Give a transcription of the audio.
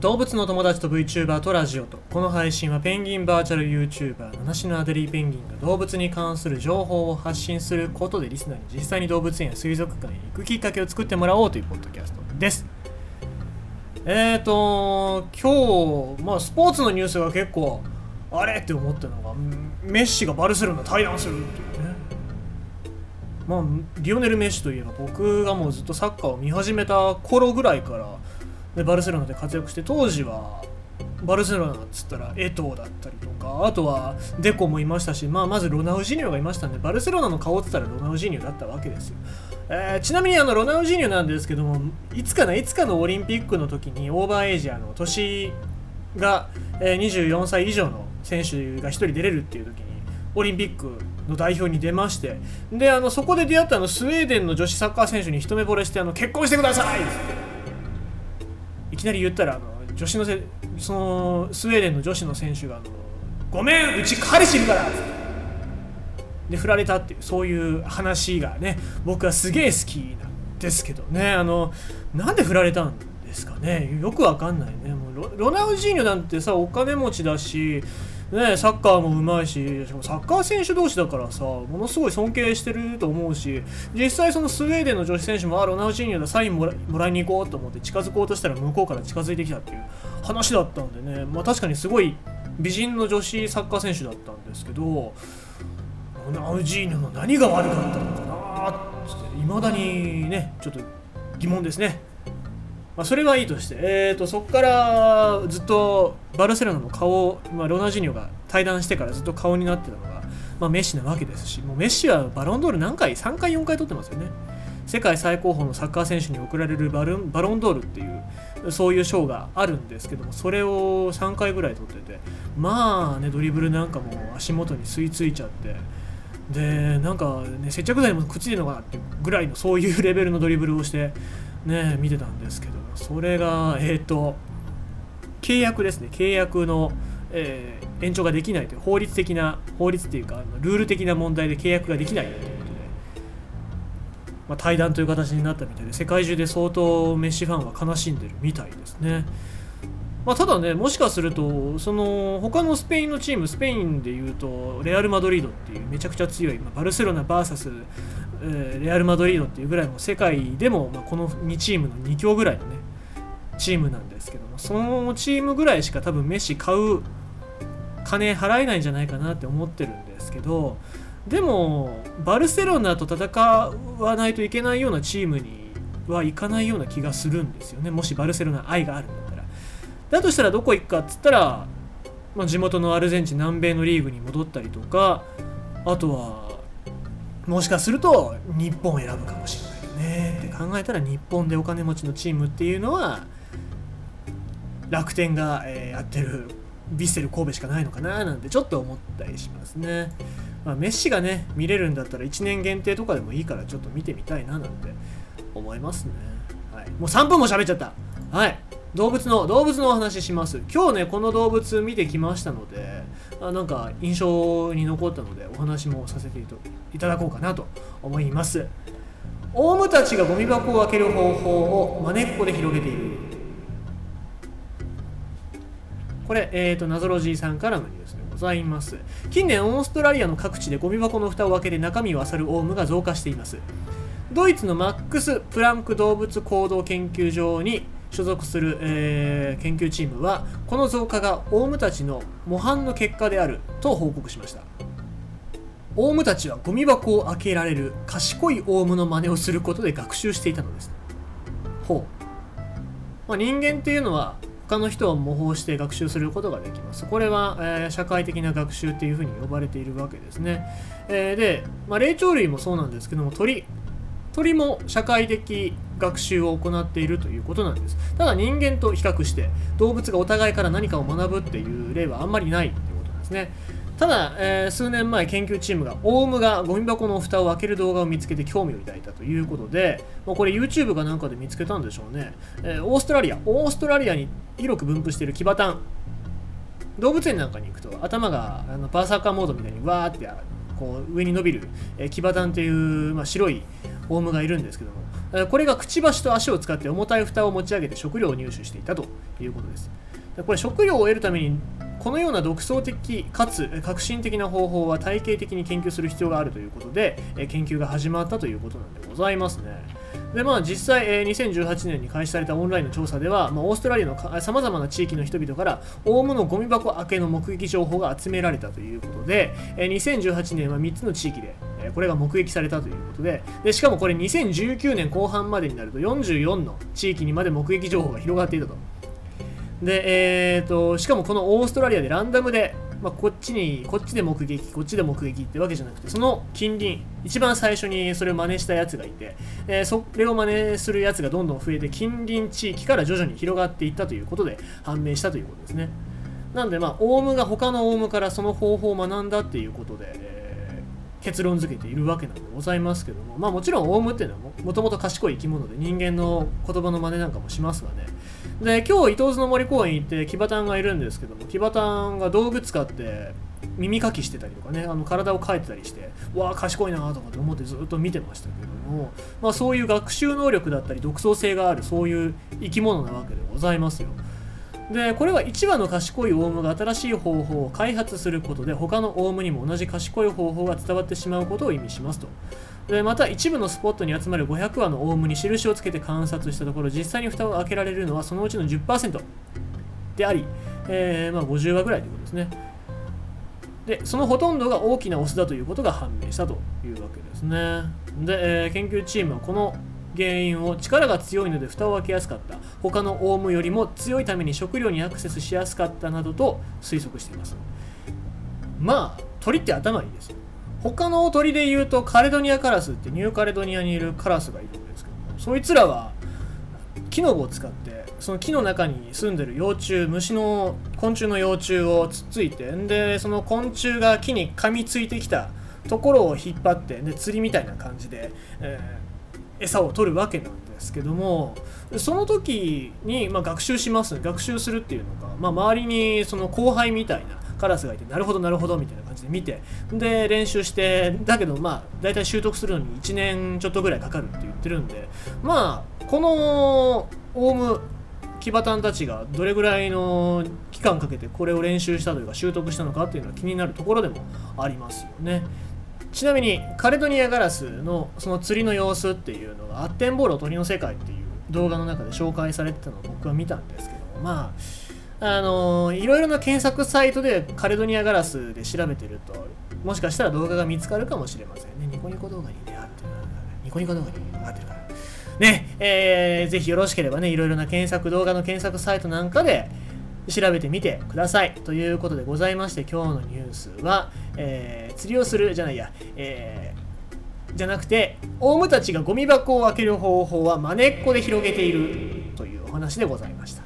動物の友達と VTuber とラジオとこの配信はペンギンバーチャル YouTuber 七種のアデリーペンギンが動物に関する情報を発信することでリスナーに実際に動物園や水族館へ行くきっかけを作ってもらおうというポッドキャストです。えーと今日、まあ、スポーツのニュースが結構あれって思ったのがメッシがバルセロナ対談するっていうね。まあリオネル・メッシといえば僕がもうずっとサッカーを見始めた頃ぐらいからでバルセロナで活躍して当時はバルセロナっつったらエトーだったりとかあとはデコもいましたし、まあ、まずロナウジーニョがいましたんでバルセロナの顔って言ったらロナウジーニョだったわけですよ、えー、ちなみにあのロナウジーニョなんですけどもいつかないつかのオリンピックの時にオーバーエイジあの年が、え、24歳以上の選手が1人出れるっていう時にオリンピックの代表に出ましてであのそこで出会ったのスウェーデンの女子サッカー選手に一目惚れしてあの結婚してくださいって。いきなり言ったらあの女子のせそのスウェーデンの女子の選手があの「ごめんうち彼氏いるから」で振られたっていうそういう話がね僕はすげえ好きなんですけどね。あのなんで振られたんですかね。よくわかんないね。もうロナウジーニョなんてさお金持ちだしね、サッカーもうまいししかもサッカー選手同士だからさものすごい尊敬してると思うし実際そのスウェーデンの女子選手もあロナウジーニョでサインもらいに行こうと思って近づこうとしたら向こうから近づいてきたっていう話だったんでね、まあ、確かにすごい美人の女子サッカー選手だったんですけどロナウジーニョの何が悪かったのかなっていまだにねちょっと疑問ですね。まあ、それはいいとして、えーと、そこからずっとバルセロナの顔、まあ、ロナジーニョが対談してからずっと顔になってたのが、まあ、メッシなわけですしもうメッシはバロンドール何回3回4回取ってますよね。世界最高峰のサッカー選手に贈られるバルバロンドールっていうそういう賞があるんですけどもそれを3回ぐらい取っててまあねドリブルなんかも足元に吸い付いちゃってでなんかね接着剤もくっついてるのかなってぐらいのそういうレベルのドリブルをしてね見てたんですけど。それがえっ、ー、と契約ですね契約の、えー、延長ができないという法律的な法律っていうかルール的な問題で契約ができないということで、まあ、対談という形になったみたいで世界中で相当メッシファンは悲しんでるみたいですね。まあ、ただね、もしかすると、その他のスペインのチーム、スペインでいうと、レアル・マドリードっていうめちゃくちゃ強い、まあ、バルセロナ VS、え、レアル・マドリードっていうぐらいの世界でも、まあ、この2チームの2強ぐらいのね、チームなんですけども、そのチームぐらいしか多分メッシ買う金払えないんじゃないかなって思ってるんですけど、でも、バルセロナと戦わないといけないようなチームにはいかないような気がするんですよね、もしバルセロナ愛があるんだったら。だとしたらどこ行くかっつったら、まあ、地元のアルゼンチン南米のリーグに戻ったりとかあとはもしかすると日本を選ぶかもしれないよねって考えたら日本でお金持ちのチームっていうのは楽天が、えやってるヴィッセル神戸しかないのかななんてちょっと思ったりしますね。まあ、メッシがね見れるんだったら1年限定とかでもいいからちょっと見てみたいななんて思いますね。はい、もう3分も喋っちゃった。はい。動物の動物のお話しします今日ねこの動物見てきましたのであなんか印象に残ったのでお話もさせていただこうかなと思いますオウムたちがゴミ箱を開ける方法をまねっこで広げているこれ、えーと、謎ロジーさんからのニュースでございます。近年オーストラリアの各地でゴミ箱の蓋を開けて中身を漁るオウムが増加しています。ドイツのマックス・プランク動物行動研究所に所属する、えー、研究チームはこの増加がオウムたちの模範の結果であると報告しました。オウムたちはゴミ箱を開けられる賢いオウムの真似をすることで学習していたのです。ほう、まあ、人間っていうのは他の人を模倣して学習することができます。これは、えー、社会的な学習っていうふうに呼ばれているわけですね、えー、で、まあ、霊長類もそうなんですけども鳥。鳥も社会的学習を行っているということなんです。ただ人間と比較して動物がお互いから何かを学ぶっていう例はあんまりないということなんですね。ただ、えー、数年前研究チームがオウムがゴミ箱の蓋を開ける動画を見つけて興味を抱いたということで、まあ、これ YouTube かなんかで見つけたんでしょうね、えー、オーストラリア。オーストラリアに広く分布しているキバタン。動物園なんかに行くと頭があのバーサーカーモードみたいにわーってこう上に伸びる、えー、キバタンっていう、まあ、白いオウムがいるんですけどもこれがくちばしと足を使って重たい蓋を持ち上げて食料を入手していたということです。これ食料を得るためにこのような独創的かつ革新的な方法は体系的に研究する必要があるということで研究が始まったということなんでございますね。でまあ実際、え、2018年に開始されたオンラインの調査では、まあ、オーストラリアのさまざまな地域の人々からオウムのゴミ箱開けの目撃情報が集められたということで、え、2018年は3つの地域で、え、これが目撃されたということででしかもこれ2019年後半までになると44の地域にまで目撃情報が広がっていたと。で、えーと、しかもこのオーストラリアでランダムで、まあ、こっちにこっちで目撃こっちで目撃ってわけじゃなくてその近隣一番最初にそれを真似したやつがいて、えー、それを真似するやつがどんどん増えて近隣地域から徐々に広がっていったということで判明したということですね。なんでまあオウムが他のオウムからその方法を学んだっていうことで、えー、結論付けているわけなんでございますけどもまあもちろんオウムっていうのはもともと賢い生き物で人間の言葉の真似なんかもしますがねで今日伊東津の森公園行って騎馬隊がいるんですけども騎馬隊が道具使って耳かきしてたりとかねあの体をかいてたりしてわあ賢いなとかって思ってずっと見てましたけども、まあ、そういう学習能力だったり独創性があるそういう生き物なわけでございますよ。でこれは1羽の賢いオウムが新しい方法を開発することで他のオウムにも同じ賢い方法が伝わってしまうことを意味しますと。また一部のスポットに集まる500羽のオウムに印をつけて観察したところ実際に蓋を開けられるのはそのうちの10%であり、えー、まあ、50羽ぐらいということですね。でそのほとんどが大きなオスだということが判明したというわけですね。で、えー、研究チームはこの原因を力が強いので蓋を開けやすかった。他のオウムよりも強いために食料にアクセスしやすかったなどと推測しています。まあ鳥って頭いいですよ。他の鳥で言うとカレドニアカラスってニューカレドニアにいるカラスがいるんですけどもそいつらは木の棒を使ってその木の中に住んでる幼虫虫の昆虫の幼虫をつっついてでその昆虫が木に噛みついてきたところを引っ張ってで釣りみたいな感じで、えー、餌を取るわけなんですけどもその時に、まあ、学習します。学習するっていうのが、まあ、周りにその後輩みたいなカラスがいてなるほどなるほどみたいな感じで見てで練習してだけどまあ大体習得するのに1年ちょっとぐらいかかるって言ってるんでまあこのオウム騎馬隊たちがどれぐらいの期間かけてこれを練習したというか習得したのかっていうのは気になるところでもありますよね。ちなみにカレドニアガラスのその釣りの様子っていうのが「アッテンボールを鳥の世界」っていう動画の中で紹介されてたのを僕は見たんですけどまああのいろいろな検索サイトでカレドニアガラスで調べてるともしかしたら動画が見つかるかもしれませんね。ニコニコ動画に出会ってるニコニコ動画に上がってるからね。えー、ぜひよろしければねいろいろな検索動画の検索サイトなんかで調べてみてください。ということでございまして今日のニュースは、えー、釣りをするじゃないや、えー、じゃなくてオウムたちがゴミ箱を開ける方法はまねっこで広げているというお話でございました。